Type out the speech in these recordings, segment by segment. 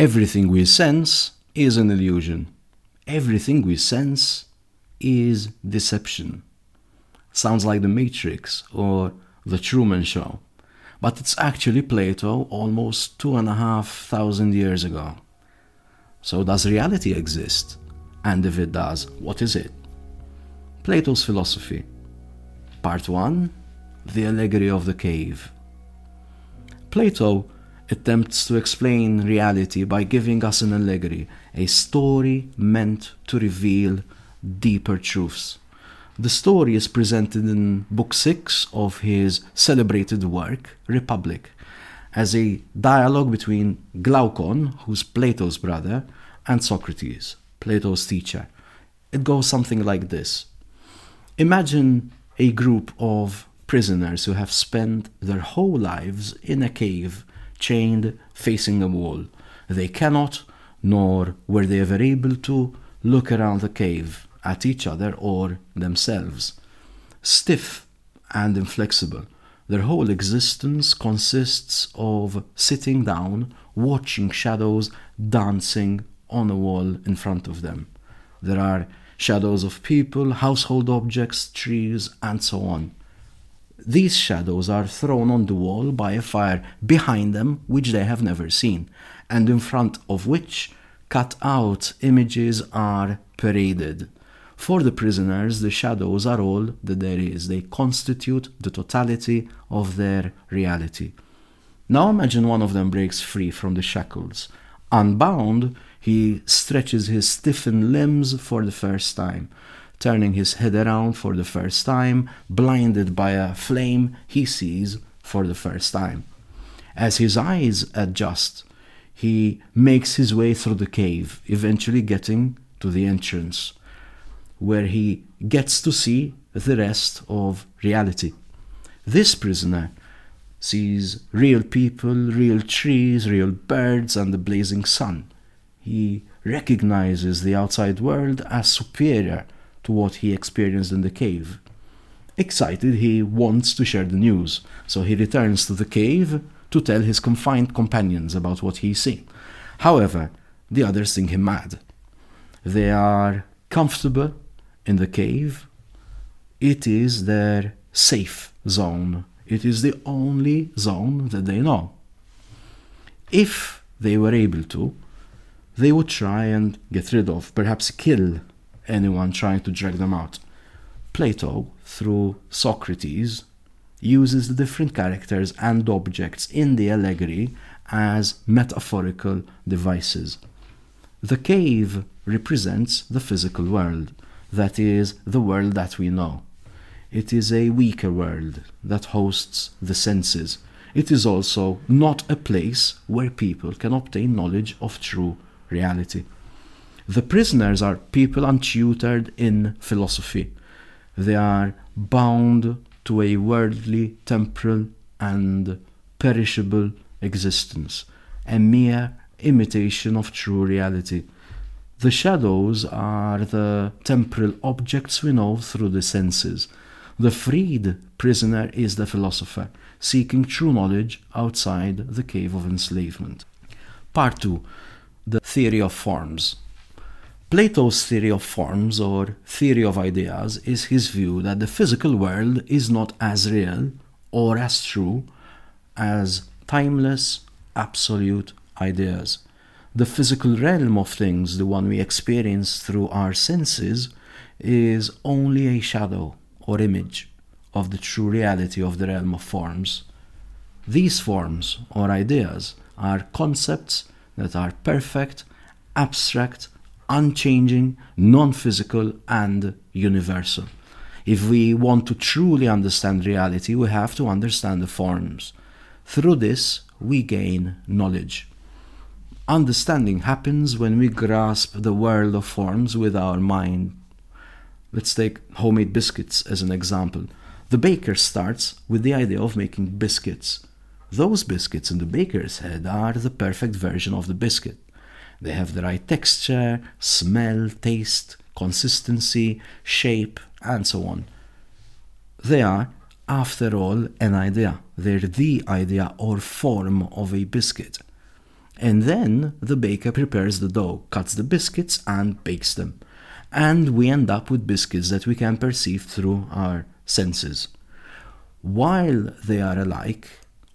Everything we sense is an illusion. Everything we sense is deception. Sounds like The Matrix or The Truman Show, but it's actually Plato almost two and a half thousand years ago. So, does reality exist? And if it does, what is it? Plato's Philosophy. Part 1 The Allegory of the Cave. Plato attempts to explain reality by giving us an allegory, a story meant to reveal deeper truths. The story is presented in Book 6 of his celebrated work, Republic, as a dialogue between Glaucon, who's Plato's brother, and Socrates, Plato's teacher. It goes something like this Imagine a group of prisoners who have spent their whole lives in a cave chained facing a wall. They cannot, nor were they ever able to, look around the cave at each other or themselves. Stiff and inflexible, their whole existence consists of sitting down, watching shadows dancing on a wall in front of them. There are shadows of people, household objects, trees, and so on. These shadows are thrown on the wall by a fire behind them, which they have never seen, and in front of which cut out images are paraded. For the prisoners, the shadows are all that there is. They constitute the totality of their reality. Now imagine one of them breaks free from the shackles. Unbound, he stretches his stiffened limbs for the first time turning his head around for the first time, blinded by a flame he sees for the first time. As his eyes adjust, he makes his way through the cave, eventually getting to the entrance, where he gets to see the rest of reality. This prisoner sees real people, real trees, real birds, and the blazing sun. He recognizes the outside world as superior to what he experienced in the cave. Excited, he wants to share the news, so he returns to the cave to tell his confined companions about what he's seen. However, the others think him mad. They are comfortable in the cave. It is their safe zone. It is the only zone that they know. If they were able to, they would try and get rid of, perhaps kill anyone trying to drag them out. Plato, through Socrates, uses the different characters and objects in the allegory as metaphorical devices. The cave represents the physical world, that is, the world that we know. It is a weaker world that hosts the senses. It is also not a place where people can obtain knowledge of true reality. The prisoners are people untutored in philosophy. They are bound to a worldly, temporal, and perishable existence, a mere imitation of true reality. The shadows are the temporal objects we know through the senses. The freed prisoner is the philosopher, seeking true knowledge outside the cave of enslavement. Part 2 The Theory of Forms. Plato's theory of forms or theory of ideas is his view that the physical world is not as real or as true as timeless, absolute ideas. The physical realm of things, the one we experience through our senses, is only a shadow or image of the true reality of the realm of forms. These forms or ideas are concepts that are perfect, abstract, unchanging, non physical, and universal. If we want to truly understand reality, we have to understand the forms. Through this, we gain knowledge. Understanding happens when we grasp the world of forms with our mind. Let's take homemade biscuits as an example. The baker starts with the idea of making biscuits. Those biscuits in the baker's head are the perfect version of the biscuit. They have the right texture, smell, taste, consistency, shape, and so on. They are, after all, an idea. They're the idea or form of a biscuit. And then the baker prepares the dough, cuts the biscuits, and bakes them. And we end up with biscuits that we can perceive through our senses. While they are alike,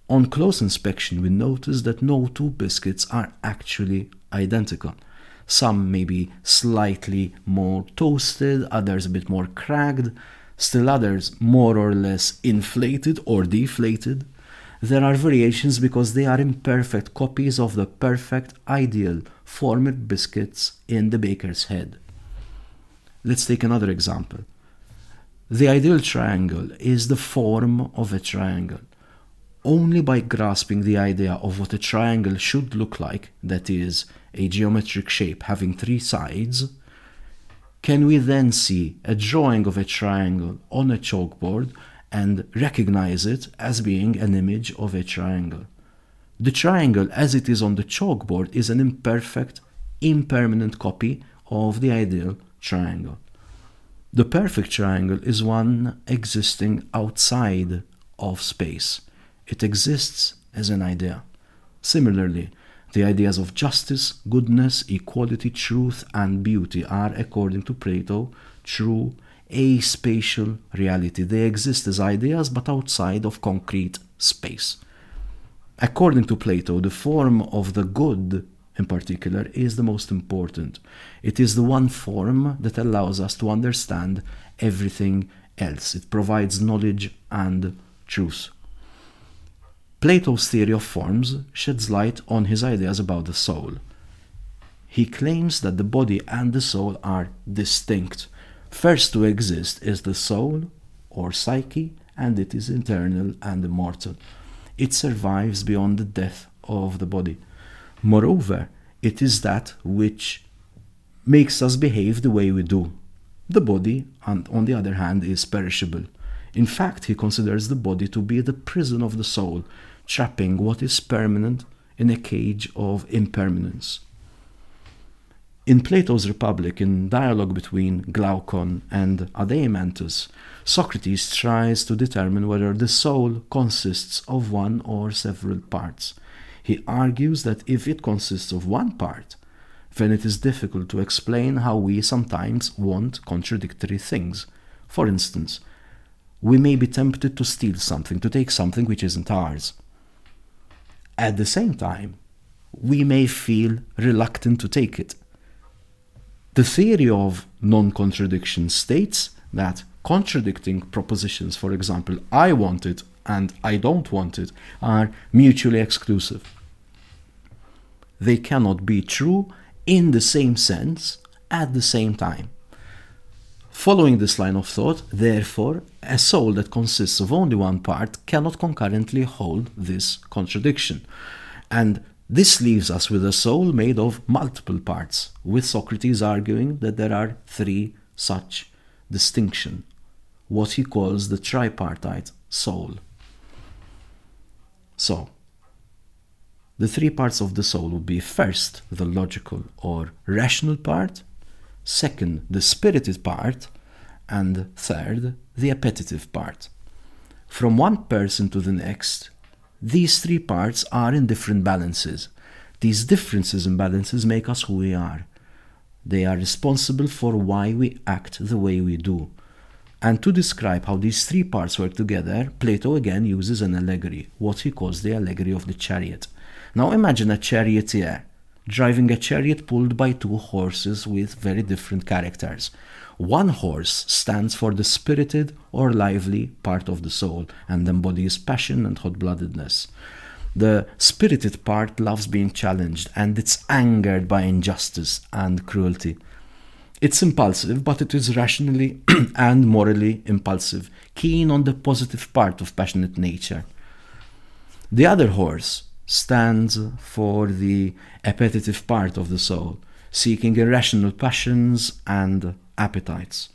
on close inspection we notice that no two biscuits are actually identical. Some may be slightly more toasted, others a bit more cracked, still others more or less inflated or deflated. There are variations because they are imperfect copies of the perfect ideal formed biscuits in the baker's head. Let's take another example. The ideal triangle is the form of a triangle. Only by grasping the idea of what a triangle should look like, that is, a geometric shape having three sides, can we then see a drawing of a triangle on a chalkboard and recognize it as being an image of a triangle. The triangle as it is on the chalkboard is an imperfect, impermanent copy of the ideal triangle. The perfect triangle is one existing outside of space. It exists as an idea. Similarly, the ideas of justice, goodness, equality, truth, and beauty are, according to Plato, true a spatial reality. They exist as ideas but outside of concrete space. According to Plato, the form of the good in particular is the most important. It is the one form that allows us to understand everything else. It provides knowledge and truth. Plato's theory of forms sheds light on his ideas about the soul. He claims that the body and the soul are distinct. First to exist is the soul, or psyche, and it is eternal and immortal. It survives beyond the death of the body. Moreover, it is that which makes us behave the way we do. The body, on the other hand, is perishable. In fact, he considers the body to be the prison of the soul, trapping what is permanent in a cage of impermanence. In Plato's Republic, in dialogue between Glaucon and Adeimantus, Socrates tries to determine whether the soul consists of one or several parts. He argues that if it consists of one part, then it is difficult to explain how we sometimes want contradictory things. For instance, we may be tempted to steal something, to take something which isn't ours. At the same time, we may feel reluctant to take it. The theory of non contradiction states that contradicting propositions, for example, I want it and I don't want it, are mutually exclusive. They cannot be true in the same sense at the same time. Following this line of thought, therefore, a soul that consists of only one part cannot concurrently hold this contradiction. And this leaves us with a soul made of multiple parts, with Socrates arguing that there are three such distinction, what he calls the tripartite soul. So, the three parts of the soul would be first, the logical or rational part, second, the spirited part, and third, the appetitive part. From one person to the next, these three parts are in different balances. These differences in balances make us who we are. They are responsible for why we act the way we do. And to describe how these three parts work together, Plato again uses an allegory, what he calls the allegory of the chariot. Now imagine a charioteer driving a chariot pulled by two horses with very different characters. One horse stands for the spirited or lively part of the soul and embodies passion and hot bloodedness. The spirited part loves being challenged and it's angered by injustice and cruelty. It's impulsive, but it is rationally and morally impulsive, keen on the positive part of passionate nature. The other horse stands for the appetitive part of the soul, seeking irrational passions and appetites.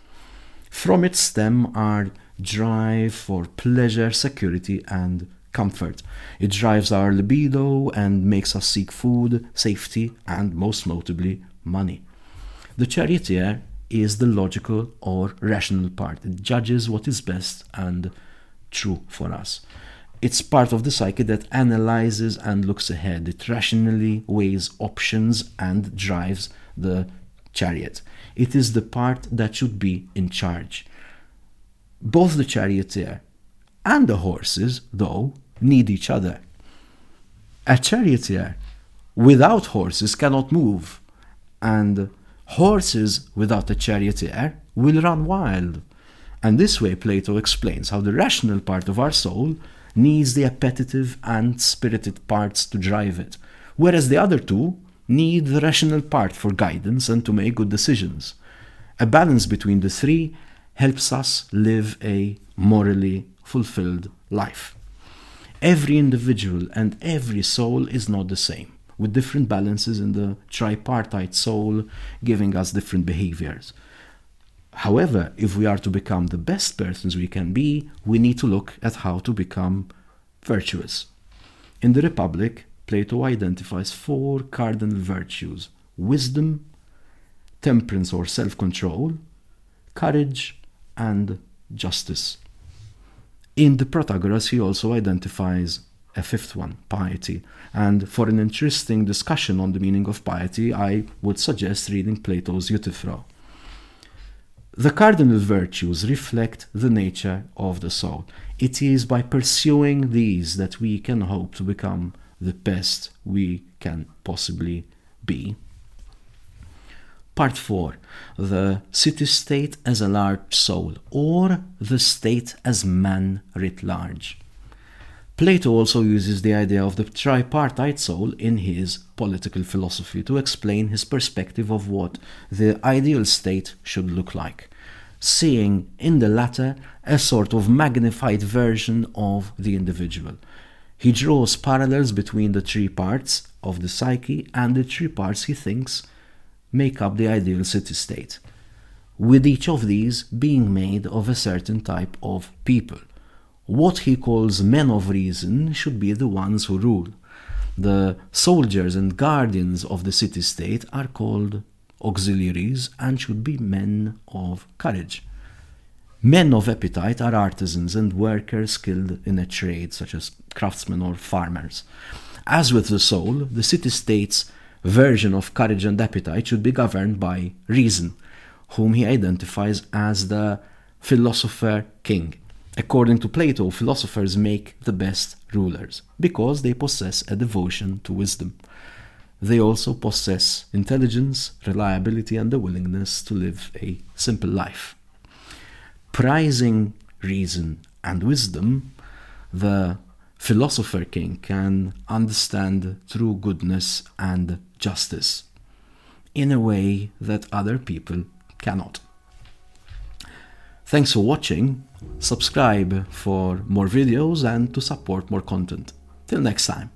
From its stem are drive for pleasure, security, and comfort. It drives our libido and makes us seek food, safety, and most notably, money. The charioteer is the logical or rational part. It judges what is best and true for us. It's part of the psyche that analyzes and looks ahead. It rationally weighs options and drives the chariot. It is the part that should be in charge. Both the charioteer and the horses, though, need each other. A charioteer without horses cannot move, and horses without a charioteer will run wild. And this way, Plato explains how the rational part of our soul needs the appetitive and spirited parts to drive it, whereas the other two need the rational part for guidance and to make good decisions. A balance between the three helps us live a morally fulfilled life. Every individual and every soul is not the same, with different balances in the tripartite soul giving us different behaviors. However, if we are to become the best persons we can be, we need to look at how to become virtuous. In the Republic, Plato identifies four cardinal virtues wisdom, temperance or self control, courage, and justice. In the Protagoras, he also identifies a fifth one, piety. And for an interesting discussion on the meaning of piety, I would suggest reading Plato's Euthyphro. The cardinal virtues reflect the nature of the soul. It is by pursuing these that we can hope to become the best we can possibly be. Part 4 The city state as a large soul, or the state as man writ large. Plato also uses the idea of the tripartite soul in his political philosophy to explain his perspective of what the ideal state should look like, seeing in the latter a sort of magnified version of the individual. He draws parallels between the three parts of the psyche and the three parts he thinks make up the ideal city state, with each of these being made of a certain type of people what he calls men of reason should be the ones who rule. The soldiers and guardians of the city state are called auxiliaries and should be men of courage. Men of appetite are artisans and workers skilled in a trade, such as craftsmen or farmers. As with the soul, the city state's version of courage and appetite should be governed by reason, whom he identifies as the philosopher king. According to Plato, philosophers make the best rulers because they possess a devotion to wisdom. They also possess intelligence, reliability, and the willingness to live a simple life. Prizing reason and wisdom, the philosopher king can understand true goodness and justice in a way that other people cannot. Thanks for watching. Subscribe for more videos and to support more content. Till next time.